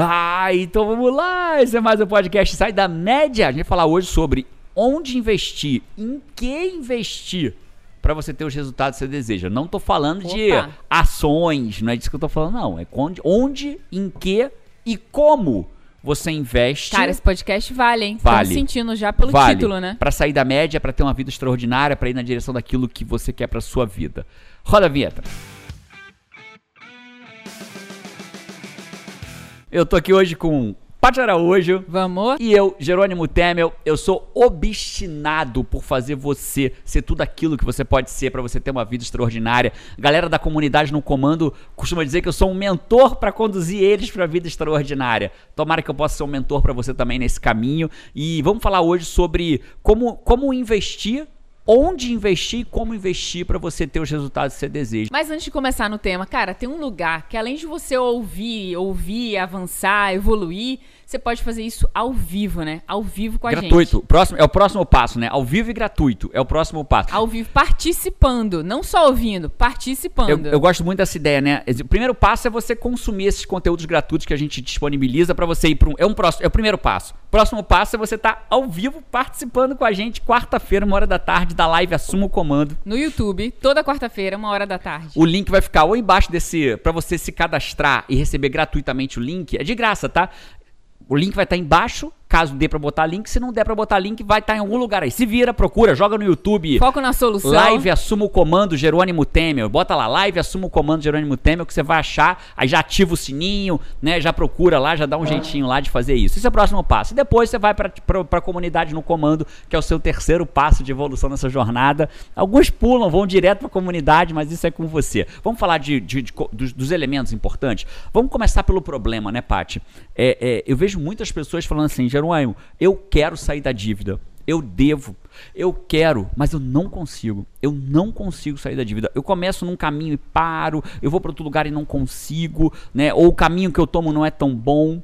Ah, então vamos lá! Esse é mais um podcast Sai da Média. A gente vai falar hoje sobre onde investir, em que investir para você ter os resultados que você deseja. Não tô falando Opa. de ações, não é disso que eu tô falando, não. É onde, onde, em que e como você investe. Cara, esse podcast vale, hein? Vale. Tô sentindo já pelo vale. título, né? Para sair da média, para ter uma vida extraordinária, para ir na direção daquilo que você quer para sua vida. Roda a vinheta. Eu tô aqui hoje com Paty Araújo. Vamos. E eu, Jerônimo Temel, eu sou obstinado por fazer você ser tudo aquilo que você pode ser para você ter uma vida extraordinária. Galera da comunidade no comando costuma dizer que eu sou um mentor para conduzir eles para a vida extraordinária. Tomara que eu possa ser um mentor para você também nesse caminho. E vamos falar hoje sobre como, como investir onde investir e como investir para você ter os resultados que você deseja. Mas antes de começar no tema, cara, tem um lugar que além de você ouvir, ouvir, avançar, evoluir, você pode fazer isso ao vivo, né? Ao vivo com a gratuito. gente. Gratuito. Próximo, é o próximo passo, né? Ao vivo e gratuito. É o próximo passo. Ao vivo, participando. Não só ouvindo, participando. Eu, eu gosto muito dessa ideia, né? O primeiro passo é você consumir esses conteúdos gratuitos que a gente disponibiliza para você ir para um. É, um próximo, é o primeiro passo. Próximo passo é você estar tá ao vivo participando com a gente quarta-feira, uma hora da tarde, da live Assuma o Comando. No YouTube, toda quarta-feira, uma hora da tarde. O link vai ficar ou embaixo desse. para você se cadastrar e receber gratuitamente o link. É de graça, tá? O link vai estar embaixo Caso dê para botar link, se não der para botar link, vai estar tá em algum lugar aí. Se vira, procura, joga no YouTube. Foco na solução. Live assuma o comando Jerônimo Temer. Bota lá, live assuma o comando Jerônimo Temer, que você vai achar. Aí já ativa o sininho, né? Já procura lá, já dá um jeitinho lá de fazer isso. Esse é o próximo passo. E depois você vai para a comunidade no comando, que é o seu terceiro passo de evolução nessa jornada. Alguns pulam, vão direto para a comunidade, mas isso é com você. Vamos falar de, de, de dos, dos, elementos importantes. Vamos começar pelo problema, né, Paty? É, é, eu vejo muitas pessoas falando assim, Eu quero sair da dívida. Eu devo, eu quero, mas eu não consigo. Eu não consigo sair da dívida. Eu começo num caminho e paro, eu vou para outro lugar e não consigo, né? Ou o caminho que eu tomo não é tão bom.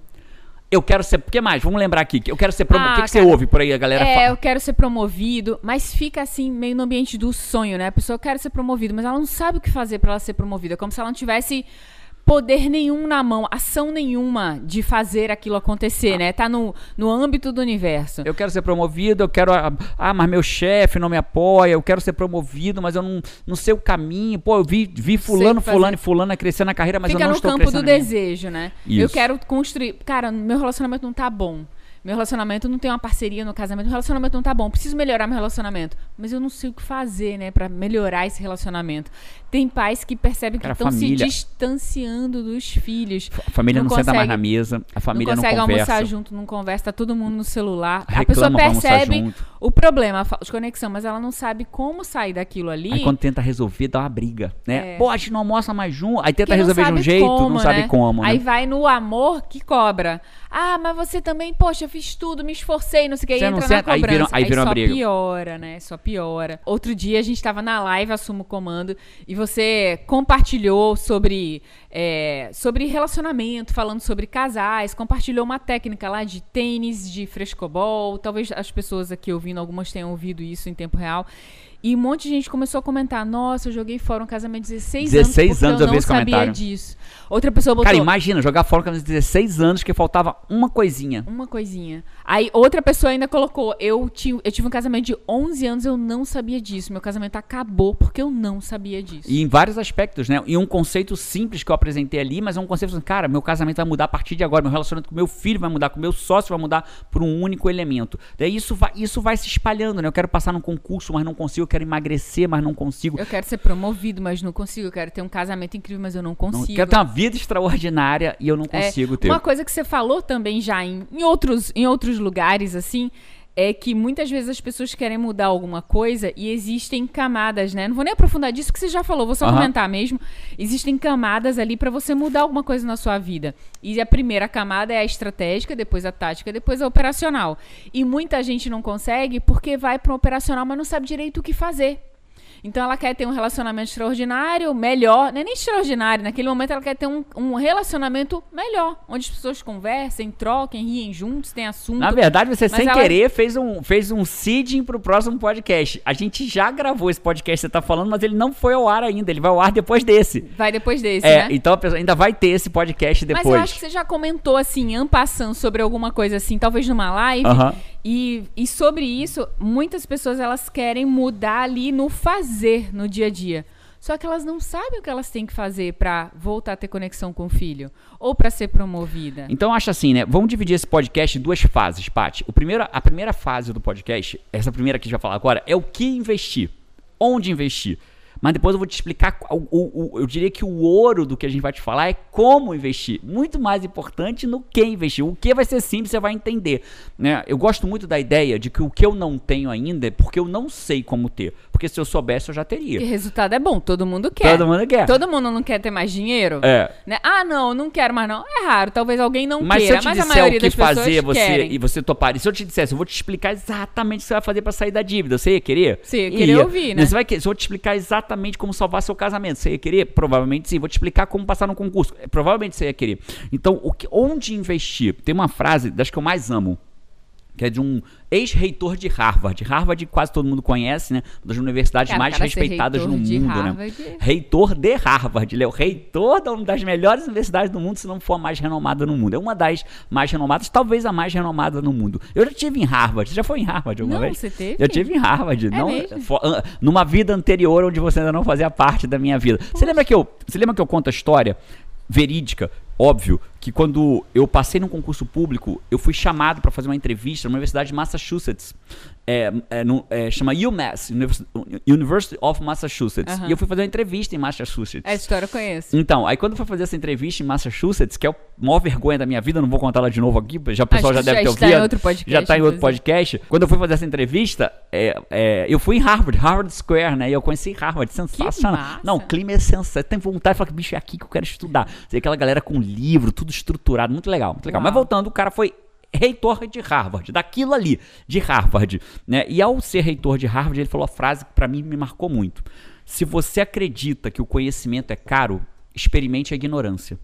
Eu quero ser. O que mais? Vamos lembrar aqui. Eu quero ser promovido. Ah, o que, que você ouve por aí, a galera É, fala? eu quero ser promovido, mas fica assim, meio no ambiente do sonho, né? A pessoa quer ser promovida, mas ela não sabe o que fazer para ela ser promovida. É como se ela não tivesse poder nenhum na mão, ação nenhuma de fazer aquilo acontecer, ah. né? Tá no, no âmbito do universo. Eu quero ser promovido, eu quero. Ah, ah mas meu chefe não me apoia, eu quero ser promovido, mas eu não, não sei o caminho. Pô, eu vi, vi fulano, fulano e fulana crescer na carreira, mas Fica eu não estou crescendo. Fica no campo do desejo, né? Isso. Eu quero construir. Cara, meu relacionamento não tá bom. Meu relacionamento não tem uma parceria no casamento. Meu relacionamento não tá bom. Preciso melhorar meu relacionamento. Mas eu não sei o que fazer, né, para melhorar esse relacionamento. Tem pais que percebem que estão se distanciando dos filhos. A família não, não consegue, senta mais na mesa, a família não, consegue não conversa. almoçar junto, não conversa, tá todo mundo no celular. Reclama a pessoa percebe o problema, a falta de conexão, mas ela não sabe como sair daquilo ali. Aí quando tenta resolver, dá uma briga, né? É. Pô, a gente não almoça mais junto. Aí tenta resolver de um jeito, como, não sabe né? como. Né? Aí vai no amor que cobra. Ah, mas você também, poxa, fiz tudo, me esforcei, não sei o que, aí entra na cobrança. Aí, viram, aí, viram aí só briga. piora, né? Só piora. Outro dia a gente tava na live, assumo o comando, e você compartilhou sobre, é, sobre relacionamento, falando sobre casais, compartilhou uma técnica lá de tênis, de frescobol. Talvez as pessoas aqui ouvindo, algumas tenham ouvido isso em tempo real. E um monte de gente começou a comentar: Nossa, eu joguei fora um casamento de 16, 16 anos. anos eu, eu não sabia comentário. disso. Outra pessoa botou. Cara, imagina, jogar fora um casamento de 16 anos que faltava uma coisinha. Uma coisinha. Aí outra pessoa ainda colocou: eu, tinha, eu tive um casamento de 11 anos, eu não sabia disso. Meu casamento acabou porque eu não sabia disso. E em vários aspectos, né? E um conceito simples que eu apresentei ali, mas é um conceito assim: cara, meu casamento vai mudar a partir de agora, meu relacionamento com meu filho vai mudar, com meu sócio vai mudar por um único elemento. Daí isso vai, isso vai se espalhando, né? Eu quero passar num concurso, mas não consigo, quero emagrecer, mas não consigo. Eu quero ser promovido, mas não consigo. Eu quero ter um casamento incrível, mas eu não consigo. Não, quero ter uma vida extraordinária e eu não é, consigo é, ter. Uma coisa que você falou também já em, em, outros, em outros lugares, assim, é que muitas vezes as pessoas querem mudar alguma coisa e existem camadas, né? Não vou nem aprofundar disso que você já falou, vou só uhum. comentar mesmo. Existem camadas ali para você mudar alguma coisa na sua vida. E a primeira camada é a estratégica, depois a tática, depois a operacional. E muita gente não consegue porque vai para o operacional, mas não sabe direito o que fazer. Então ela quer ter um relacionamento extraordinário, melhor, não é nem extraordinário, naquele momento ela quer ter um, um relacionamento melhor, onde as pessoas conversem, troquem, riem juntos, tem assunto. Na verdade, você sem ela- querer fez um, fez um seeding pro próximo podcast. A gente já gravou esse podcast que você tá falando, mas ele não foi ao ar ainda. Ele vai ao ar depois desse. Vai depois desse, É, né? então a pessoa ainda vai ter esse podcast depois. Mas eu acho que você já comentou assim, ampassando sobre alguma coisa assim, talvez numa live. Aham. E, e sobre isso, muitas pessoas elas querem mudar ali no fazer, no dia a dia. Só que elas não sabem o que elas têm que fazer pra voltar a ter conexão com o filho ou pra ser promovida. Então acho assim, né? Vamos dividir esse podcast em duas fases, Paty. O primeiro, a primeira fase do podcast, essa primeira que a gente vai falar agora, é o que investir. Onde investir. Mas depois eu vou te explicar, qual- o, o- eu diria que o ouro do que a gente vai te falar é como investir. Muito mais importante no que investir. O que vai ser simples, você vai entender. Né? Eu gosto muito da ideia de que o que eu não tenho ainda é porque eu não sei como ter. Porque se eu soubesse, eu já teria. Porque resultado é bom, todo mundo quer. Todo mundo quer. Todo mundo não quer ter mais dinheiro? É. Né? Ah, não, não quero mais não. É raro, talvez alguém não Mas queira, se eu te mas a disser maioria o que das pessoas fazer você, querem. e você topar, e se eu te dissesse, eu vou te explicar exatamente o que você vai fazer pra sair da dívida, você ia querer? Você ia querer ouvir, né? Você vai querer, se eu te explicar exatamente como salvar seu casamento, você ia querer? Provavelmente sim. Vou te explicar como passar no concurso, provavelmente você ia querer. Então, o que, onde investir? Tem uma frase das que eu mais amo, que é de um ex-reitor de Harvard. Harvard quase todo mundo conhece, né? Uma das universidades Cara, mais cara, respeitadas no de mundo, né? Harvard- Reitor de Harvard. Ele é o reitor da uma das melhores universidades do mundo, se não for a mais renomada no mundo. É uma das mais renomadas, talvez a mais renomada no mundo. Eu já tive em Harvard. Você já foi em Harvard alguma Não, vez? você teve? Eu tive em Harvard. não, mesmo? fo- an- numa vida anterior onde você ainda não fazia parte da minha vida. Você lembra que eu, você lembra que eu conto a história verídica, óbvio, que quando eu passei num concurso público, eu fui chamado para fazer uma entrevista na Universidade de Massachusetts. É, é, no- é, chama UMass, Univers- University of Massachusetts. Aham. E eu fui fazer uma entrevista em Massachusetts. Essa história eu conheço. Então, aí quando eu fui fazer essa entrevista em Massachusetts, que é a maior vergonha da minha vida, não vou contar ela de novo aqui, já o pessoal já deve já ter está ouvido. em outro podcast, já está em outro podcast. Quando eu fui fazer essa entrevista, é, é, eu fui em Harvard, Harvard Square, né? E eu conheci Harvard, sensacional. Não, o clima é sensacional. Tem vontade de falar que bicho é aqui que eu quero estudar. Sei aquela galera com livro, tudo estruturado, muito legal, muito legal. Uau. Mas voltando, o cara foi reitor de Harvard, daquilo ali, de Harvard, né? E ao ser reitor de Harvard, ele falou a frase que pra mim me marcou muito. Se você acredita que o conhecimento é caro, experimente a ignorância.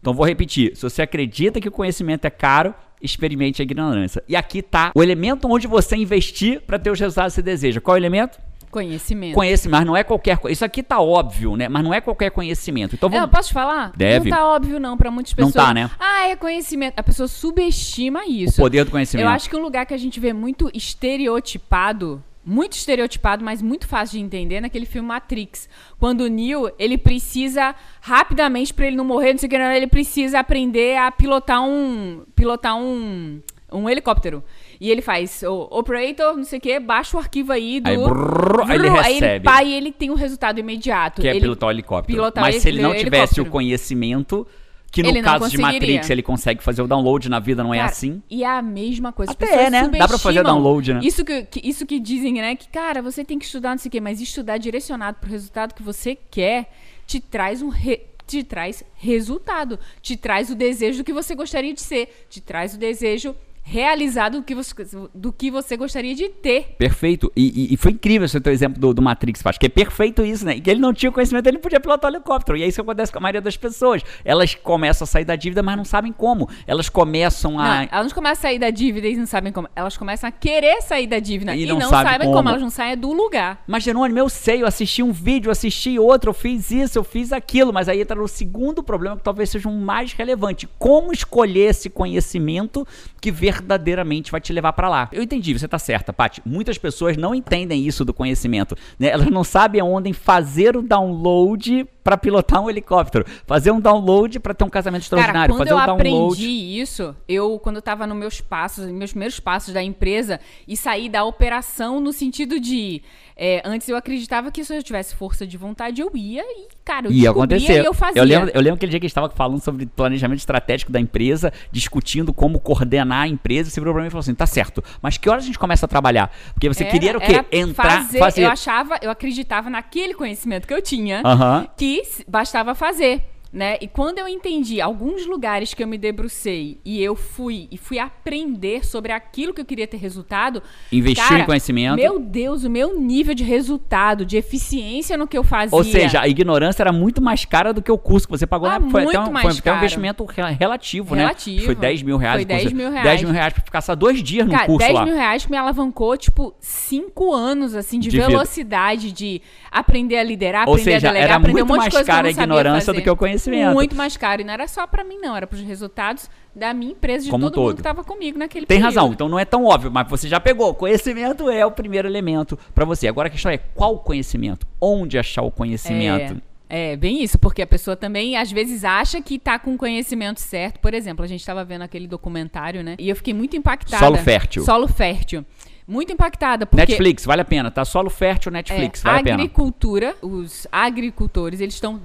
Então vou repetir, se você acredita que o conhecimento é caro, experimente a ignorância. E aqui tá o elemento onde você investir para ter os resultados que você deseja. Qual é o elemento? Conhecimento. Conhecimento, mas não é qualquer coisa. Isso aqui tá óbvio, né? Mas não é qualquer conhecimento. Então Eu vamos posso te falar? Deve. Não tá óbvio não pra muitas Não pessoas. tá, né? Ah, é conhecimento. A pessoa subestima isso. o poder do conhecimento. Eu acho que um lugar que a gente vê muito estereotipado, muito estereotipado, mas muito fácil de entender, é naquele filme Matrix. Quando o Neo, ele precisa rapidamente pra ele não morrer, não sei o que, não, ele precisa aprender a pilotar um pilotar um um helicóptero. E ele faz o operator, não sei o que, baixa o arquivo aí do Aí, brrr, aí ele Aí ele, recebe. pá, e ele tem um resultado imediato. que é ele, pilotar o helicóptero. pilotar Mas se ele não tivesse o conhecimento, que no Ele caso de. Matrix ele consegue fazer o download, na vida não é Cara, assim. E é a mesma coisa. Até é, né? Dá pra fazer download, né? Isso que, que- isso que dizem, né? Que, cara, você tem que estudar não sei o quê, mas estudar direcionado pro resultado que você quer te traz um. re- te traz resultado. Te traz o desejo do que você gostaria de ser. Te traz o desejo realizado do que você, do que você gostaria de ter. Perfeito. E, e- e foi incrível esse teu exemplo do, do Matrix, Paty, que é perfeito isso, né? E que ele não tinha o conhecimento, ele podia pilotar o helicóptero. E é isso que acontece com a maioria das pessoas. Elas começam a sair da dívida, mas não sabem como. Elas começam a. Não, elas não começam a sair da dívida e não sabem como. Elas começam a querer sair da dívida E e, não não, sabe sabem como. como. Elas não saem do lugar. Mas, Jerônimo, eu sei, eu assisti um vídeo, eu assisti outro, eu fiz isso, eu fiz aquilo, mas aí entra no segundo problema que talvez seja um mais relevante. Como escolher esse conhecimento que verdadeiramente vai te levar pra lá? Eu entendi, você tá certa, Paty. Muitas pessoas não entendem isso do conhecimento, né? Elas não sabem aonde fazer o download pra pilotar um helicóptero, fazer um download pra ter um casamento Cara, extraordinário, quando fazer eu o download. aprendi isso, eu, quando eu tava nos meus passos, meus primeiros passos da empresa, e saí da operação no sentido de. É, antes eu acreditava que se eu tivesse força de vontade, eu ia e, cara, eu Ia acontecer. e eu fazia. Eu lembro, eu lembro aquele dia que a gente estava falando sobre planejamento estratégico da empresa, discutindo como coordenar a empresa. Você virou pra mim e falou assim: tá certo, mas que horas a gente começa a trabalhar? Porque você Era- queria o quê? Entrar, fazer, fazer. Eu achava, eu acreditava naquele conhecimento que eu tinha, Aham. que s- bastava fazer. Né? E quando eu entendi alguns lugares que eu me debrucei e eu fui e fui aprender sobre aquilo que eu queria ter resultado, Investiu cara, em conhecimento. Meu Deus, o meu nível de resultado, de eficiência no que eu fazia. Ou seja, a ignorância era muito mais cara do que o curso que você pagou. Ah, na, foi muito até um, mais foi até um investimento re- relativo, né? Relativo. Foi 10 mil reais. Foi o curso. 10 mil reais. 10 mil reais pra ficar só dois dias no Cara, curso 10 lá. mil reais que me alavancou, tipo, 5 anos, assim, de, De vida. velocidade, de aprender a liderar, Ou aprender seja, a delegar, era aprender muito um monte mais de coisa que eu cara não a sabia ignorância fazer. do que o conhecimento. Muito mais caro. E não era só pra mim, não. Era pros resultados da minha empresa, de Como todo, todo. mundo que tava comigo naquele Tem período. razão, então não é tão óbvio, mas você já pegou. Conhecimento é o primeiro elemento pra você. Agora a questão é qual conhecimento? Onde achar o conhecimento? É, é, bem isso, porque a pessoa também às vezes acha que tá com o conhecimento certo. Por exemplo, a gente tava vendo aquele documentário, né? E eu fiquei muito impactada. Solo fértil. Solo fértil. Muito impactada, porque Netflix, vale a pena, tá? Solo fértil Netflix, é, vale a a pena. agricultura, os agricultores, eles estão.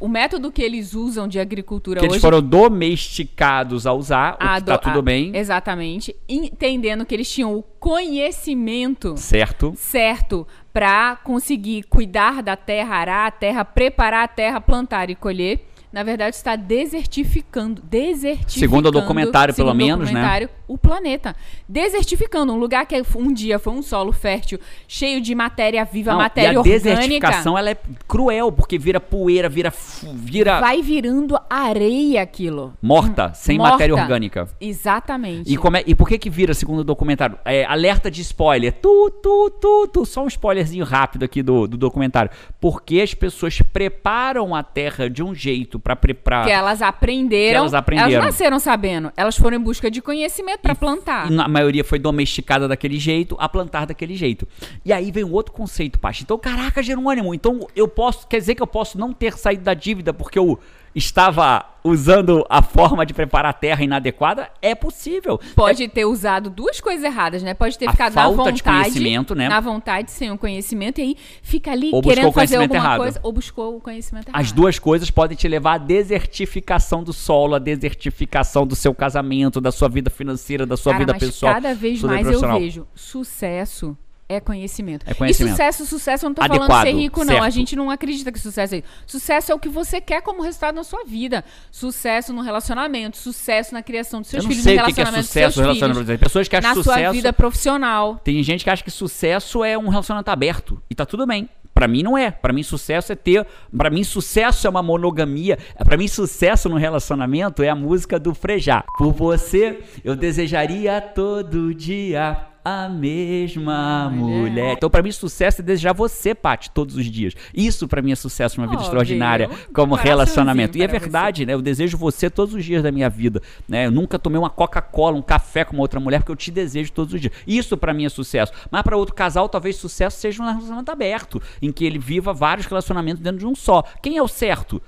O, o método que eles usam de agricultura Que eles hoje. foram domesticados a usar, o a que tá do- tudo a- bem, Exatamente. Entendendo que eles tinham o conhecimento certo? certo para conseguir cuidar da terra, arar a terra, preparar a terra, plantar e colher. Na verdade, está desertificando, desertificando. Segundo o documentário, pelo segundo o menos, né? documentário, O planeta. Desertificando. Um lugar que um dia foi um solo fértil, cheio de matéria viva, Não, matéria e a orgânica. desertificação ela é cruel, porque vira poeira, vira vira Vai virando areia aquilo. morta, sem Morta. matéria orgânica. Exatamente. E, como é- e por que que vira, segundo o documentário? É, alerta de spoiler. Tu, tu, tu, tu. Só um spoilerzinho rápido aqui do, do documentário. Porque as pessoas preparam a terra de um jeito pra preparar. que elas aprenderam. Que elas aprenderam. Elas nasceram sabendo. Elas foram em busca de conhecimento para plantar. E na maioria foi domesticada daquele jeito, a plantar daquele jeito. E aí vem um outro conceito, Paty. Então, caraca, Jerônimo, então eu posso. Quer dizer que eu posso não ter saído da dívida porque eu estava usando a forma de preparar a terra inadequada? É possível. Pode ter usado duas coisas erradas, né? Pode ter A ficado na falta vontade. de conhecimento, né? Na vontade, sem o conhecimento, e aí fica ali Ou buscou querendo o fazer conhecimento alguma errado. coisa, ou buscou o conhecimento errado. As duas coisas podem te levar à desertificação do solo, à desertificação do seu casamento, da sua vida financeira, da sua Cara, vida mas pessoal. cada vez mais eu vejo sucesso. É conhecimento. É conhecimento. E sucesso, sucesso, eu não tô falando de Adequado, ser rico, não. A certo. gente não acredita que sucesso é isso. Sucesso é o que você quer como resultado na sua vida. Sucesso no relacionamento, sucesso na criação dos seus sei no o que é relacionamento dos sucesso seus filhos, relacionamento. Pessoas que acham na que sua sucesso. vida profissional. Tem gente que acha que sucesso é um relacionamento aberto. E tá tudo bem. Pra mim não é. Pra mim sucesso é ter, Pra mim sucesso é uma monogamia. Pra mim sucesso no relacionamento é a música do Frejá. Por você eu desejaria todo dia a mesma mulher. Então pra mim sucesso é desejar você, Paty, todos os dias. Isso pra mim é sucesso numa vida Ó, extraordinária um como relacionamento. E é para verdade, né? Eu desejo você todos os dias da minha vida, né? Eu nunca tomei uma Coca-Cola, um café com uma outra mulher porque eu te desejo todos os dias. Isso pra mim é sucesso. Mas pra outro casal, talvez sucesso seja um relacionamento aberto, em que ele viva vários relacionamentos dentro de um só. Quem é o certo?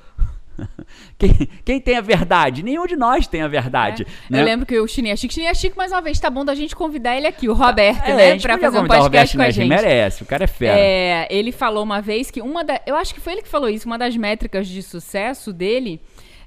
Quem, quem tem a verdade? Nenhum de nós tem a verdade. É. né? Eu lembro que o Chininha Chico, Chininha Chico, mais uma vez, tá bom da gente convidar ele aqui, o Roberto, É, né? Pra fazer um podcast com a Roberto gente. merece, o cara é fera. É, ele falou uma vez que uma da. Eu acho que foi ele que falou isso, uma das métricas de sucesso dele.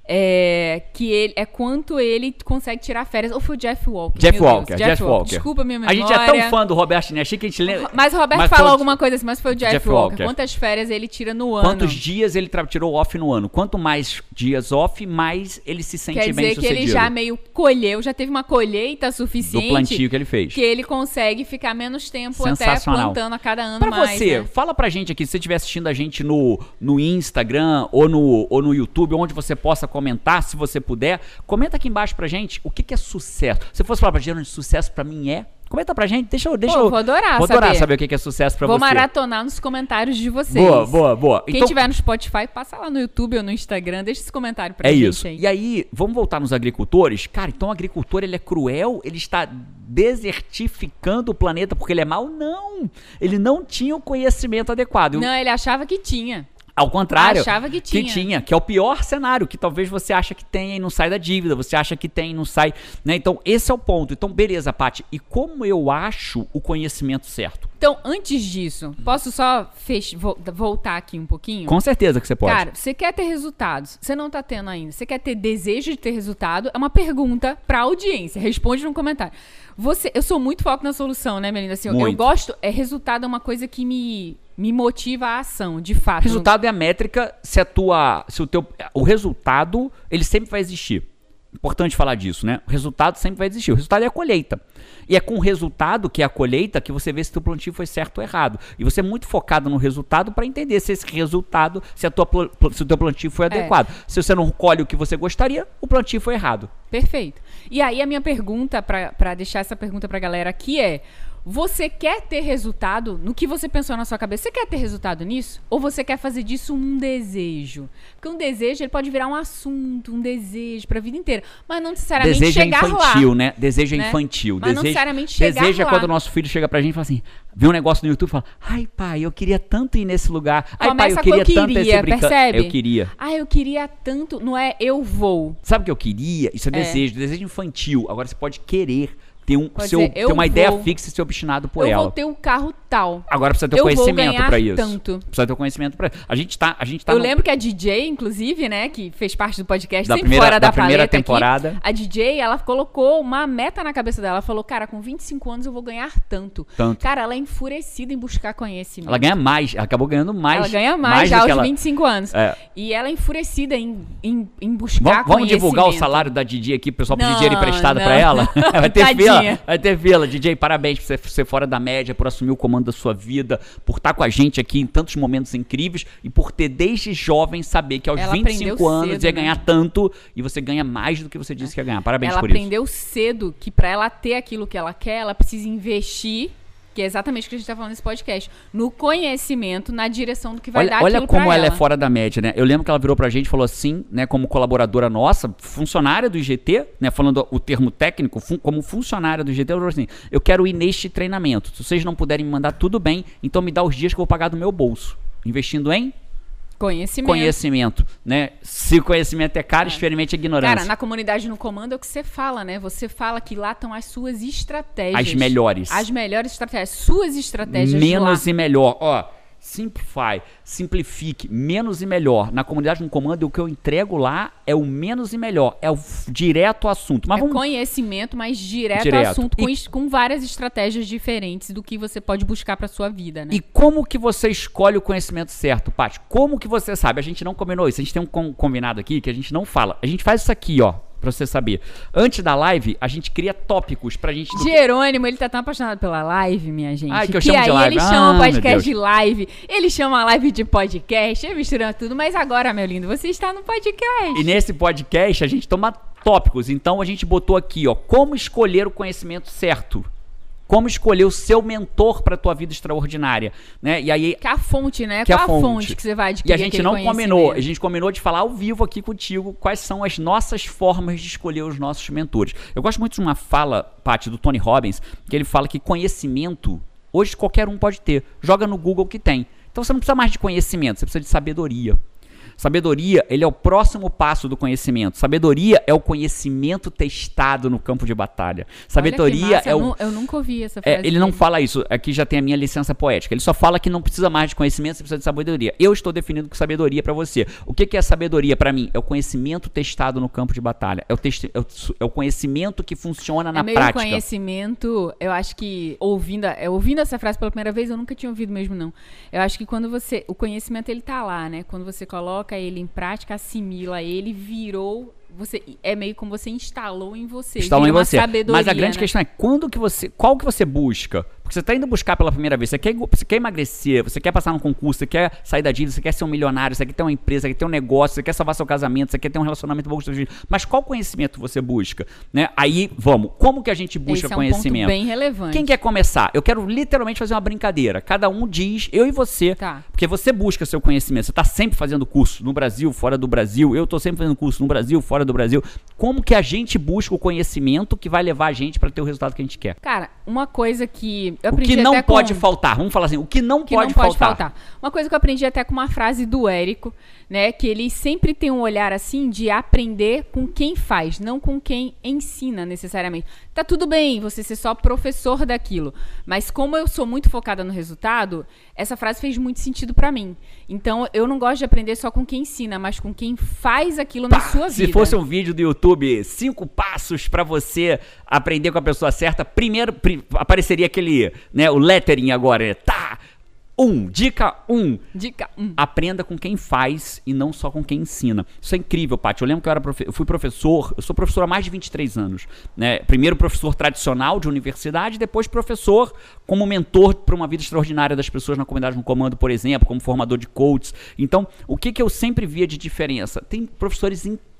É que ele é quanto ele consegue tirar férias. Ou foi o Jeff Walker? Jeff Deus, Walker, Jeff Walker. Desculpa minha A memória. gente é tão fã do Roberto Neri que a gente lembra. Mas o Roberto Mas alguma coisa assim, mas foi o Jeff, Jeff Walker. Walker. Quantas férias ele tira no ano? Quantos dias ele tirou off no ano? Quanto mais dias off, mais ele se sente Quer bem dizer que ele já meio colheu, já teve uma colheita do suficiente plantio que ele fez. que ele consegue ficar menos tempo até plantando a cada ano Pra mais. você, né? fala pra gente aqui, se você estiver assistindo a gente no, no Instagram ou no, ou no YouTube, onde você possa comentar, se você puder, comenta aqui embaixo pra gente o que, que é sucesso. Se fosse falar pra gente, sucesso pra mim é, comenta pra gente, deixa eu... Deixa Pô, eu vou adorar vou adorar saber. saber o que, é sucesso pra Vou você. maratonar nos comentários de vocês. Boa, boa, boa. Quem Então- tiver no Spotify, passa lá no YouTube ou no Instagram, deixa esse comentário pra É gente isso. aí. E aí, vamos voltar nos agricultores? Cara, então o agricultor ele é cruel, ele está desertificando o planeta porque ele é mau? Não! Ele não tinha o conhecimento adequado. Não, ele achava que tinha. Ao contrário, Achava que tinha. que tinha, que é o pior cenário, que talvez você acha que tem e não sai da dívida, você acha que tem e não sai, né? Então, esse é o ponto. Então, beleza, Paty. E como eu acho o conhecimento certo? Então, antes disso, posso só fech- vo- voltar aqui um pouquinho? Com certeza que você pode. Cara, você quer ter resultados, você não tá tendo ainda. Você quer ter desejo de ter resultado? É uma pergunta pra audiência. Responde no comentário. Você, eu sou muito foco na solução, né, Melinda? Assim, eu- eu Muito. gosto. É resultado é uma coisa que me, me motiva a ação, de fato. Resultado é a métrica se a tua, se o teu, o resultado, ele sempre vai existir. Importante falar disso, né? O resultado sempre vai existir. O resultado é a colheita. E é com o resultado, que é a colheita, que você vê se o teu plantio foi certo ou errado. E você é muito focado no resultado para entender se esse resultado, se, a tua, se o teu plantio foi adequado. Se você não colhe o que você gostaria, o plantio foi errado. Perfeito. E aí a minha pergunta, pra deixar essa pergunta pra galera aqui é: você quer ter resultado no que você pensou na sua cabeça? Você quer ter resultado nisso? Ou você quer fazer disso um desejo? Porque um desejo ele pode virar um assunto, um desejo pra vida inteira, mas não necessariamente Desejo é chegar infantil, lá. né? Desejo é né? infantil. Mas não desejo, necessariamente chegar desejo é lá. quando o nosso filho chega pra gente e fala assim: vê um negócio no YouTube e fala, ai pai, eu queria tanto ir nesse lugar. Ai pai, Começa eu com queria eu tanto esse queria, brincadeira. percebe? Eu queria. Ah, eu queria tanto. Não é eu vou. Sabe o que eu queria? Isso é, É. desejo, desejo infantil. Agora você pode querer ter, um, Pode seu, dizer, ter eu uma ideia vou- fixa e ser obstinado por eu ela. vou ter o carro tal. Agora precisa ter eu conhecimento pra isso. tanto. Precisa ter conhecimento pra A gente tá, a gente tá eu no- lembro que a DJ, inclusive, né, que fez parte do podcast Da primeira- fora da da, primeira paleta aqui, temporada. a DJ, ela colocou uma meta na cabeça dela. Ela falou, cara, com 25 anos eu vou ganhar tanto. Tanto. Cara, ela é enfurecida em buscar conhecimento. Ela ganha mais, ela acabou ganhando mais. Ela ganha mais, já do aos ela... 25 anos. É. E ela é enfurecida em, em, em buscar Vamos, vamos divulgar o conhecimento. salário da Didi aqui, pro pessoal pedir dinheiro emprestado pra ela? vai ter fila, vai ter fila. DJ, parabéns por ser, ser fora da média, por assumir o comando da sua vida, por estar com a gente aqui em tantos momentos incríveis e por ter desde jovem saber que aos Ela 25 aprendeu anos cedo, ia né? ganhar tanto e você ganha mais do que você disse que ia ganhar. Parabéns ela por isso. aprendeu cedo que pra ela ter aquilo que ela quer, ela precisa investir, que é exatamente o que a gente tá falando nesse podcast, no conhecimento, na direção do que vai Olha, dar olha como ela ela. é fora da média, né? Eu lembro que ela virou pra gente e falou assim, né, como colaboradora nossa, funcionária do IGT, né, falando o termo técnico, fun- como funcionária do IGT, ela falou assim: "Eu quero ir neste treinamento. Se vocês não puderem me mandar tudo bem, então me dá os dias que eu vou pagar do meu bolso, investindo em Conhecimento. conhecimento, né? Se o conhecimento é caro, experimente a ignorância. Cara, na comunidade no comando é o que você fala, né? Você fala que lá estão as suas estratégias. As melhores. As melhores estratégias. Suas estratégias menos e melhor. Ó, simplify, simplifique, menos e melhor. Na comunidade no comando, o que eu entrego lá é o menos e melhor, é o direto ao assunto. Mas É vamos conhecimento, mas direto, Direto. ao assunto, com, E- com várias estratégias diferentes do que você pode buscar pra sua vida, né? E como que você escolhe o conhecimento certo, Paty? Como que você sabe? A gente não combinou isso. A gente tem um com- combinado aqui que a gente não fala. A gente faz isso aqui, ó, pra você saber. Antes da live, a gente cria tópicos pra gente... que- Jerônimo, ele tá tão apaixonado pela live, minha gente. Ai, que eu chamo de aí live. ele Ah, chama podcast de live, ele chama a live de podcast, ele misturando tudo. Mas agora, meu lindo, você está no podcast. E nesse podcast a gente toma tópicos. Então a gente botou aqui, ó, como escolher o conhecimento certo. Como escolher o seu mentor para tua vida extraordinária, né? E aí Que é a fonte, né? Que é Qual a a fonte. fonte. que você vai E adquirir a gente não combinou, a gente combinou de falar ao vivo aqui contigo quais são as nossas formas de escolher os nossos mentores. Eu gosto muito de uma fala, Paty, do Tony Robbins, que ele fala que conhecimento, hoje qualquer um pode ter. Joga no Google que tem. Então você não precisa mais de conhecimento, você precisa de sabedoria. Sabedoria, ele é o próximo passo do conhecimento. Sabedoria é o conhecimento testado no campo de batalha. Sabedoria massa, é eu o Eu nunca ouvi essa é, frase. ele não dele. fala isso. Aqui já tem a minha licença poética. Ele só fala que não precisa mais de conhecimento, você precisa de sabedoria. Eu estou definindo que sabedoria é pra você. O que, que é sabedoria pra mim? É o conhecimento testado no campo de batalha. É o, teste- é o, é o conhecimento que funciona na é meio prática. conhecimento, eu acho que ouvindo, é, ouvindo essa frase pela primeira vez, eu nunca tinha ouvido mesmo não. Eu acho que quando você, o conhecimento ele tá lá, né? Quando você coloca ele em prática, assimila ele, virou, você é meio como você instalou em você. Instalou em você. Sabedoria, Mas a grande né? questão é quando que você, qual que você busca? Porque você está indo buscar pela primeira vez, você quer, você quer emagrecer, você quer passar num concurso, você quer sair da dívida, você quer ser um milionário, você quer ter uma empresa, você quer ter um negócio, você quer salvar seu casamento, você quer ter um relacionamento bom com seus filhos. Mas qual conhecimento você busca? Né? Aí, vamos, como que a gente busca Esse é um conhecimento? ponto bem relevante. Quem quer começar? Eu quero literalmente fazer uma brincadeira. Cada um diz, eu e você. Tá. Porque você busca seu conhecimento. Você está sempre fazendo curso no Brasil, fora do Brasil. Eu estou sempre fazendo curso no Brasil, fora do Brasil. Como que a gente busca o conhecimento que vai levar a gente para ter o resultado que a gente quer? Cara, uma coisa que O que não até com- pode faltar. Vamos falar assim, o que não, que pode, não pode faltar. faltar. Uma coisa que eu aprendi até com uma frase do Érico, né? Que ele sempre tem um olhar assim de aprender com quem faz, não com quem ensina necessariamente. Tá tudo bem você ser só professor daquilo, mas como eu sou muito focada no resultado, essa frase fez muito sentido para mim. Então eu não gosto de aprender só com quem ensina, mas com quem faz aquilo Pá, na sua vida. Se fosse um vídeo do YouTube, cinco passos para você aprender com a pessoa certa, primeiro apareceria aquele, né, o lettering agora, tá? Um, dica um. Dica um. Aprenda com quem faz e não só com quem ensina. Isso é incrível, Paty. Eu lembro que eu, era profe eu fui professor, eu sou professor há mais de 23 anos. Né? Primeiro professor tradicional de universidade, depois professor como mentor para uma vida extraordinária das pessoas na comunidade no comando, por exemplo, como formador de coaches. Então, o que, que eu sempre via de diferença? Tem professores incríveis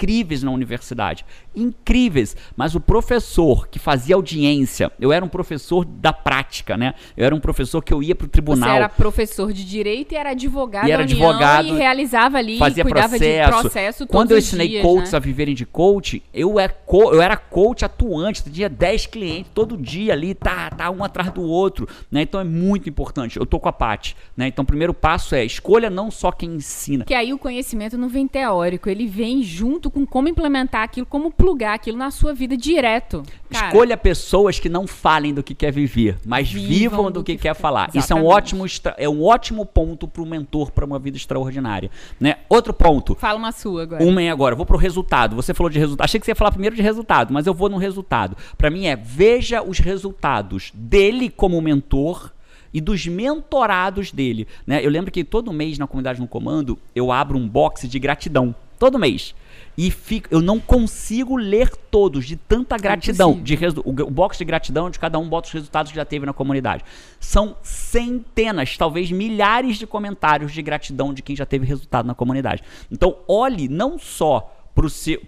na universidade. Incríveis. Mas o professor que fazia audiência, eu era um professor da prática, né? Eu era um professor que eu ia para o tribunal. Você era professor de direito e era advogado e era advogado e realizava ali, fazia cuidava processo. de processo Quando eu ensinei dias, coaches né? a viverem de coach, eu, é co eu era coach atuante, tinha 10 clientes todo dia ali, tá, tá um atrás do outro, né? Então é muito importante. Eu tô com a Paty, né? Então o primeiro passo é escolha não só quem ensina. Que aí o conhecimento não vem teórico, ele vem junto com como implementar aquilo, como plugar aquilo na sua vida direto. Cara. Escolha pessoas que não falem do que quer viver, mas vivam, vivam do, do, que, que quer falar. Exatamente. Isso é um ótimo é um ótimo ponto para o mentor para uma vida extraordinária. Né? Outro ponto. Fala uma sua agora. Uma é agora. Vou para o resultado. Você falou de resultado. Achei que você ia falar primeiro de resultado, mas eu vou no resultado. Para mim é veja os resultados dele como mentor e dos mentorados dele. Né? Eu lembro que todo mês na comunidade no comando eu abro um box de gratidão. Todo mês e fico, eu não consigo ler todos de tanta gratidão. de o, o box de gratidão de cada um bota os resultados que já teve na comunidade. São centenas, talvez milhares de comentários de gratidão de quem já teve resultado na comunidade. Então, olhe não só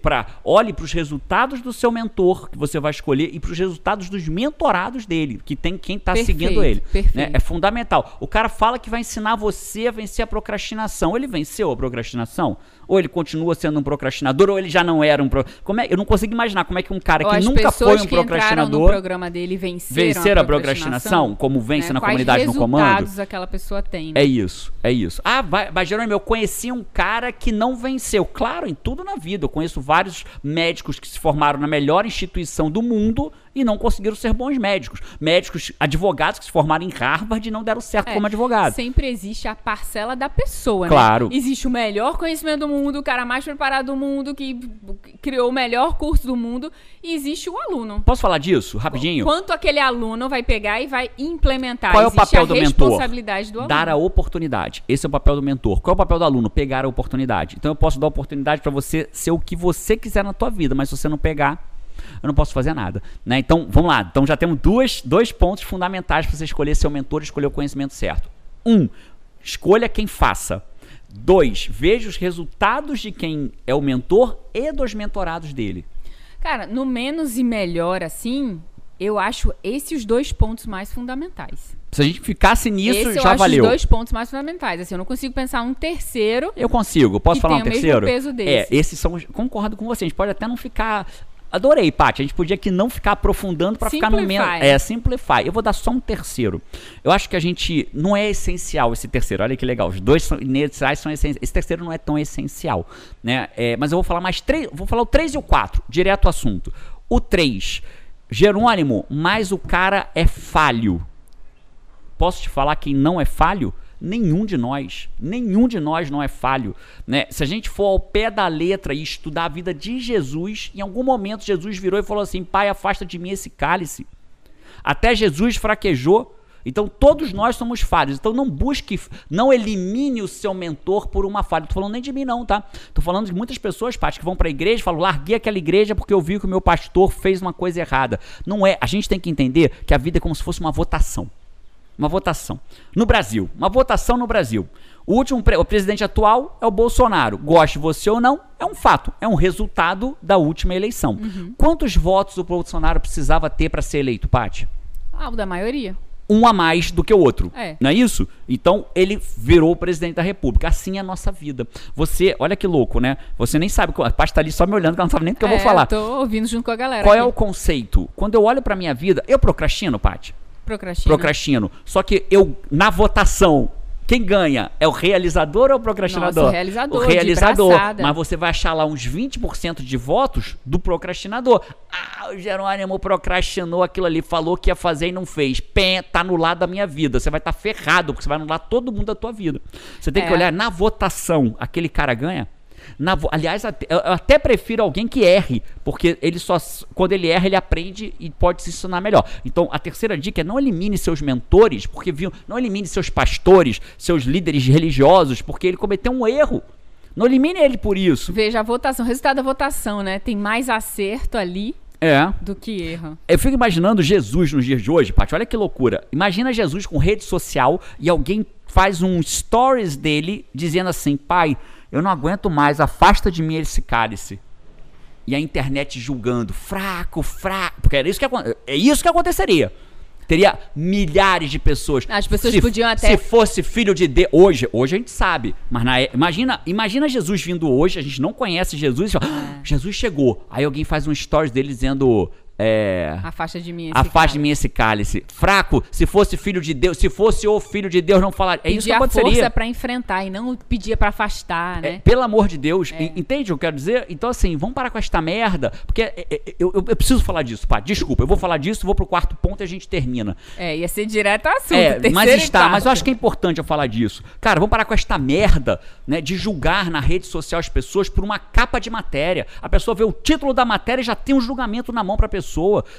para olhe para os resultados do seu mentor que você vai escolher e para os resultados dos mentorados dele, que tem quem está seguindo ele. Né? É fundamental. O cara fala que vai ensinar você a vencer a procrastinação. Ele venceu a procrastinação? Ou ele continua sendo um procrastinador, ou ele já não era um pro... como é Eu não consigo imaginar como é que um cara que nunca foi um procrastinador. No programa dele venceram vencer a procrastinação, como vence né? na Quais comunidade no comando. aquela pessoa tem. Né? É isso, é isso. Ah, vai Jerônimo, eu conheci um cara que não venceu. Claro, em tudo na vida. Eu conheço vários médicos que se formaram na melhor instituição do mundo e não conseguiram ser bons médicos. Médicos, advogados que se formaram em Harvard e não deram certo é, como advogado. Sempre existe a parcela da pessoa, claro. né? Existe o melhor conhecimento do mundo, o cara mais preparado do mundo, que criou o melhor curso do mundo, e existe o aluno. Posso falar disso, rapidinho? Quanto aquele aluno vai pegar e vai implementar? Qual é o papel do mentor? Do dar a oportunidade. Esse é o papel do mentor. Qual é o papel do aluno? Pegar a oportunidade. Então eu posso dar a oportunidade para você ser o que você quiser na tua vida, mas se você não pegar, eu não posso fazer nada. Né? Então, vamos lá. Então já temos duas, dois pontos fundamentais para você escolher seu mentor e escolher o conhecimento certo. Um, escolha quem faça. Dois, veja os resultados de quem é o mentor e dos mentorados dele. Cara, no menos e melhor, assim, eu acho esses os dois pontos mais fundamentais. Se a gente ficasse nisso, Esse já eu valeu. Acho os dois pontos mais fundamentais. Assim, eu não consigo pensar um terceiro. Eu consigo. Posso falar um terceiro? peso desse. É, esses são. Concordo com você. A gente pode até não ficar Adorei, Paty. A gente podia aqui não ficar aprofundando para ficar no menos. É, simplify. Eu vou dar só um terceiro. Eu acho que a gente. Não é essencial esse terceiro. Olha que legal. Os dois são, iniciais são essenciais. Esse terceiro não é tão essencial. Né? É, mas eu vou falar mais três. Vou falar o 3 e o 4, direto ao assunto. O 3. Jerônimo, mas o cara é falho. Posso te falar quem não é falho? Nenhum de nós, nenhum de nós não é falho. Né? Se a gente for ao pé da letra e estudar a vida de Jesus, em algum momento Jesus virou e falou assim: Pai, afasta de mim esse cálice. Até Jesus fraquejou. Então todos nós somos falhos. Então não busque, não elimine o seu mentor por uma falha. Não tô falando nem de mim não, tá? Tô falando de muitas pessoas, Paty, que vão para a igreja e falam: "Larguei aquela igreja porque eu vi que o meu pastor fez uma coisa errada". Não é. A gente tem que entender que a vida é como se fosse uma votação. Uma votação. No Brasil. Uma votação no Brasil. O último o presidente atual é o Bolsonaro. Goste você ou não, é um fato. É um resultado da última eleição. Uhum. Quantos votos o Bolsonaro precisava ter para ser eleito, Paty? Ah, o da maioria. Um a mais do que o outro. É. Não é isso? Então ele virou o presidente da República. Assim é a nossa vida. Você, olha que louco, né? Você nem sabe. A Paty tá ali só me olhando, que ela não sabe nem o que é, eu vou é, falar. Tô ouvindo junto com a galera. Qual é aqui. é o conceito? Quando eu olho para minha vida, eu procrastino, Paty? Procrastino. Procrastino. Só que eu, na votação, Quem ganha é o realizador ou o procrastinador? Nossa, o realizador, O realizador. Mas você vai achar lá uns 20% de votos do procrastinador. Ah, o Jerônimo procrastinou aquilo ali, falou que ia fazer e não fez. Pé, tá anulado da minha vida. Você vai estar ferrado, porque você vai anular todo mundo da tua vida. Você tem que É. olhar na votação, aquele cara ganha. Na Aliás, eu até prefiro alguém que erre, porque ele só quando ele erra ele aprende e pode se ensinar melhor. Então, a terceira dica é não elimine seus mentores, porque viu, não elimine seus pastores, seus líderes religiosos, porque ele cometeu um erro. Não elimine ele por isso. Veja a votação, o resultado da votação, né? Tem mais acerto ali É. do que erro. Eu fico imaginando Jesus nos dias de hoje, Paty. Olha que loucura. Imagina Jesus com rede social e alguém faz um stories dele dizendo assim: Pai, eu não aguento mais, afasta de mim esse cálice. E a internet julgando, fraco, fraco. Porque era isso que, é isso que aconteceria. Teria milhares de pessoas. As pessoas se, podiam até- Se fosse filho de Deus. Hoje, hoje a gente sabe. Mas na, é- imagina, imagina Jesus vindo hoje, a gente não conhece Jesus. e fala, "Ah, Jesus chegou. Aí alguém faz um stories dele dizendo. É, Afasta de mim esse Afaste de cara. mim esse cálice. Fraco, se fosse filho de Deus, se fosse o filho de Deus, não falaria. É isso que aconteceria. força pra enfrentar e não pedia pra afastar, É, né? pelo amor de Deus, en- entende o que eu quero dizer? Então, assim, vamos parar com esta merda. Porque é, é, eu, eu- eu preciso falar disso, pá. Desculpa, eu vou falar disso, vou pro quarto ponto e a gente termina. É, ia ser direto ao assunto. É, mas está, mas eu acho que é importante eu falar disso. Cara, vamos parar com esta merda, né, de julgar na rede social as pessoas por uma capa de matéria. A pessoa vê o título da matéria e já tem um julgamento na mão pra pessoa.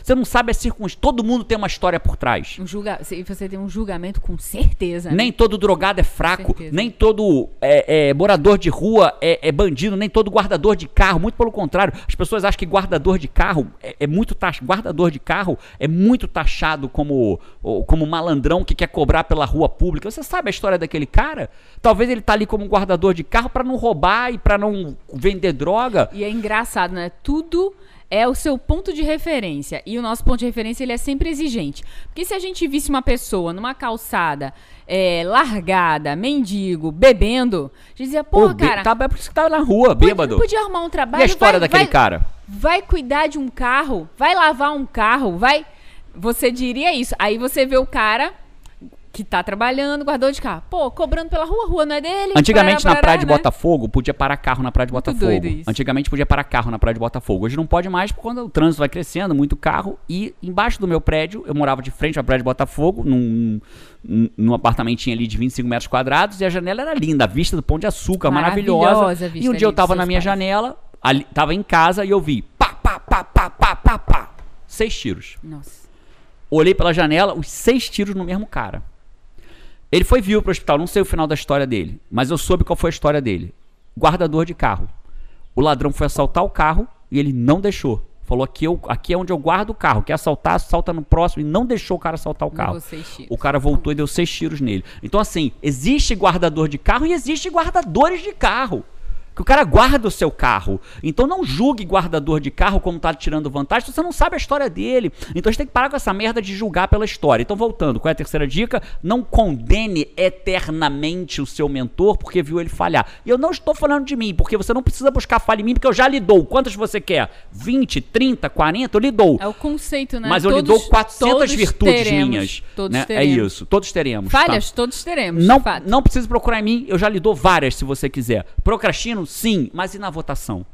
Você não sabe as circunstâncias. Todo mundo tem uma história por trás. Um julga... Você tem um julgamento com certeza. né? Nem todo drogado é fraco, nem todo é, é, morador de rua é, é bandido, nem todo guardador de carro. Muito pelo contrário, as pessoas acham que guardador de carro é, é muito tax... guardador de carro é muito taxado como como malandrão que quer cobrar pela rua pública. Você sabe a história daquele cara? Talvez ele tá ali como guardador de carro para não roubar e para não vender droga. E é engraçado, né? Tudo é o seu ponto de referência. E o nosso ponto de referência ele é sempre exigente. Porque se a gente visse uma pessoa numa calçada é, largada, mendigo, bebendo, a gente dizia, pô, cara, tá, é por isso que tá na rua, bêbado. não podia arrumar um trabalho. E a história vai- daquele vai- cara? Vai cuidar de um carro, vai lavar um carro, vai. Você diria isso. Aí você vê o cara que tá trabalhando, guardou de carro. Pô, cobrando pela rua, rua não é dele. Antigamente parará, na praia de né? Botafogo podia parar carro na praia de Muito Botafogo. Antigamente podia parar carro na praia de Botafogo. Hoje não pode mais porque quando o trânsito vai crescendo, muito carro. E embaixo do meu prédio, eu morava de frente à praia de Botafogo, num, num, apartamentinho ali de 25 metros quadrados, e a janela era linda, a vista do Pão de Açúcar, Maravilhosa maravilhosa. E um dia eu tava na minha pais. janela, ali, tava em casa e eu vi pá, pá, pá, pá, pá, pá, pá. Seis tiros. Nossa. Olhei pela janela, os seis tiros no mesmo cara. Ele foi vivo pro hospital, não sei o final da história dele, mas eu soube qual foi a história dele. Guardador de carro. O ladrão foi assaltar o carro e ele não deixou. Falou aqui, eu, aqui é onde eu guardo o carro. Quer assaltar, assalta no próximo. E não deixou o cara assaltar o carro. O cara voltou e deu seis tiros nele. Então, assim, existe guardador de carro e existe guardadores de carro. Que o cara guarda o seu carro. Então não julgue guardador de carro como tá tirando vantagem, você não sabe a história dele. Então a gente tem que parar com essa merda de julgar pela história. Então, voltando, qual é a terceira dica? Não condene eternamente o seu mentor porque viu ele falhar. E eu não estou falando de mim, porque você não precisa buscar falha em mim, porque eu já lhe dou. Quantas você quer? 20, 30, 40? Eu lhe dou. É o conceito, né? Mas eu lhe dou 400 todos virtudes teremos, minhas. Todos né? É teremos. isso, todos teremos. tá? Falhas, todos teremos. Não, não precisa procurar em mim, eu já lhe dou várias se você quiser. Procrastino? Sim, mas e na votação?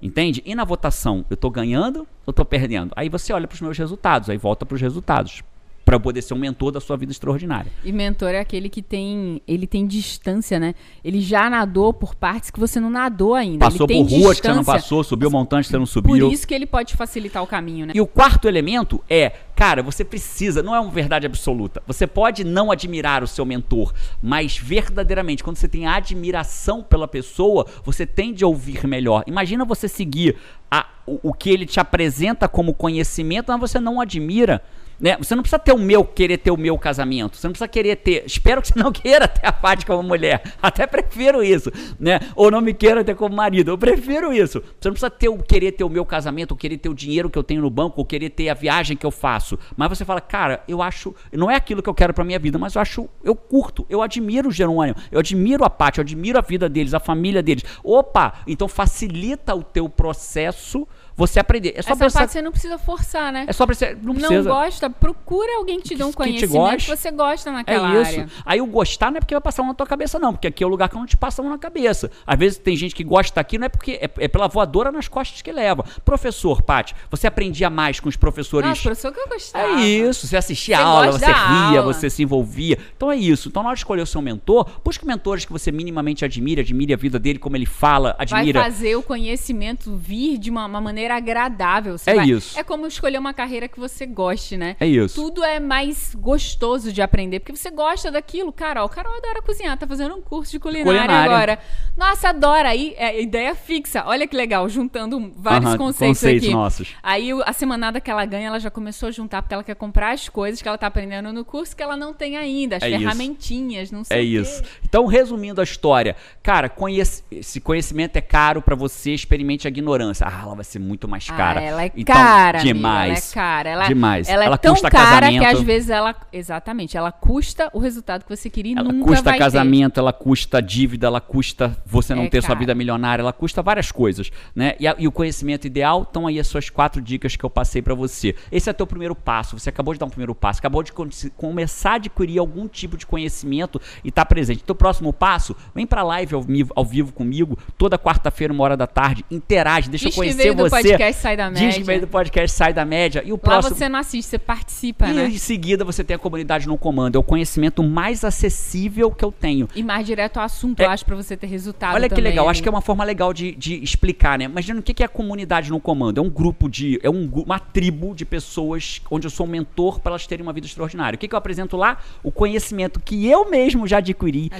Entende? E na votação, eu tô ganhando ou tô perdendo? Aí você olha pros meus resultados, aí volta pros resultados. Pra eu poder ser um mentor da sua vida extraordinária. E mentor é aquele que tem, ele tem distância, né? Ele já nadou por partes que você não nadou ainda. Passou por ruas que você não distância. passou, subiu montanhas que você não Por subiu. isso que ele pode facilitar o caminho, né? E o quarto elemento é, cara, você precisa, não é uma verdade absoluta. Você pode não admirar o seu mentor, mas verdadeiramente, quando você tem admiração pela pessoa, você tende a ouvir melhor. Imagina você seguir a- o, o que ele te apresenta como conhecimento, mas você não admira. Né? Você não precisa ter o meu, querer ter o meu casamento. Você não precisa querer ter. Espero que você não queira ter a Paty como mulher. Até prefiro isso. Né? Ou não me queira ter como marido. Eu prefiro isso. Você não precisa ter o, querer ter o meu casamento, ou querer ter o dinheiro que eu tenho no banco, ou querer ter a viagem que eu faço. Mas você fala, cara, eu acho. Não é aquilo que eu quero pra minha vida, mas eu acho. Eu curto. Eu admiro o Jerônimo. Eu admiro a Paty. Eu admiro a vida deles, a família deles. Opa! Então facilita o teu processo você aprender. É só Essa pensar. parte você não precisa forçar, né? É só precisar. Não Não, precisa. gosta, procura alguém que te dê um conhecimento que, goste. você gosta naquela É isso. área. Aí o gostar não é porque vai passar a mão na tua cabeça, não. Porque aqui é o lugar que não te passa a mão na cabeça. Às vezes tem gente que gosta aqui, não é porque. É, é pela voadora nas costas que leva. Professor, Paty, você aprendia mais com os professores. Nossa, professor que eu gostava. É isso, você assistia Você a aula, gosta você ria, aula. você se envolvia. Então é isso. Então na hora de escolher o seu mentor, busque mentores que você minimamente admire, admire a vida dele, como ele fala, Vai admira. fazer o conhecimento vir de uma, uma maneira agradável. Você É vai- isso. É como escolher uma carreira que você goste, né? É isso. Tudo é mais gostoso de aprender, porque você gosta daquilo. Carol, Carol adora cozinhar, tá fazendo um curso de culinária, Culinária. agora. Nossa, adora. Aí é ideia fixa. Olha que legal, juntando vários Aham, conceitos, conceitos aqui. nossos. Aí a semanada que ela ganha, ela já começou a juntar, porque ela quer comprar as coisas que ela tá aprendendo no curso que ela não tem ainda, as É isso. ferramentinhas, não sei É o quê. isso. Então, resumindo a história, cara, conhece- esse conhecimento é caro pra você, experimente a ignorância. Ah, ela vai ser muito mais cara. Ah, ela é Então, cara, amiga, demais. ela é cara. Ela, Demais. Ela é Ela tão custa cara casamento. que às vezes ela... Exatamente, ela custa o resultado que você queria e Ela nunca custa vai ter. casamento, ela custa dívida, ela custa você não É ter sua caro. vida milionária, ela custa várias coisas, né? E, a- e o conhecimento ideal, estão aí as suas quatro dicas que eu passei pra você. Esse é teu primeiro passo, você acabou de dar um primeiro passo, acabou de começar a adquirir algum tipo de conhecimento e tá presente. Teu próximo passo, vem pra live ao, vivo- ao vivo comigo, toda quarta-feira, uma hora da tarde, interage, deixa eu conhecer você. Podcast Sai da Diz que Média. veio do podcast Sai da Média. E o Lá próximo... você não assiste, você participa, E né? em seguida você tem a comunidade no comando. É o conhecimento mais acessível que eu tenho. E mais direto ao assunto, É- eu acho, pra você ter resultado Olha que também, legal, né? acho que é uma forma legal de, de explicar, né? Imagina o que que é a comunidade no comando. É um grupo de. É um, uma tribo de pessoas onde eu sou um mentor para elas terem uma vida extraordinária. O que, que eu apresento lá? O conhecimento que eu mesmo já adquiri.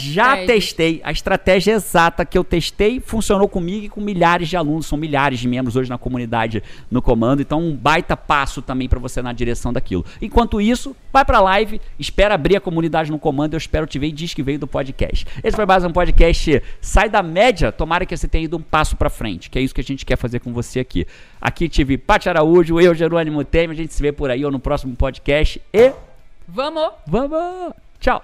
Já testei. A estratégia exata que eu testei funcionou comigo e com milhares de alunos. São milhares de membros hoje na comunidade no comando. Então, um baita passo também para você na direção daquilo. Enquanto isso, vai pra live, espera abrir a comunidade no comando. Eu espero te ver e diz que veio do podcast. Esse foi mais um podcast Sai da Média. Tomara que você tenha ido um passo pra frente, que é isso que a gente quer fazer com você aqui. Aqui tive Paty Araújo, eu, Jerônimo Temer. A gente se vê por aí ou no próximo podcast. E Vamos! vamos! Tchau!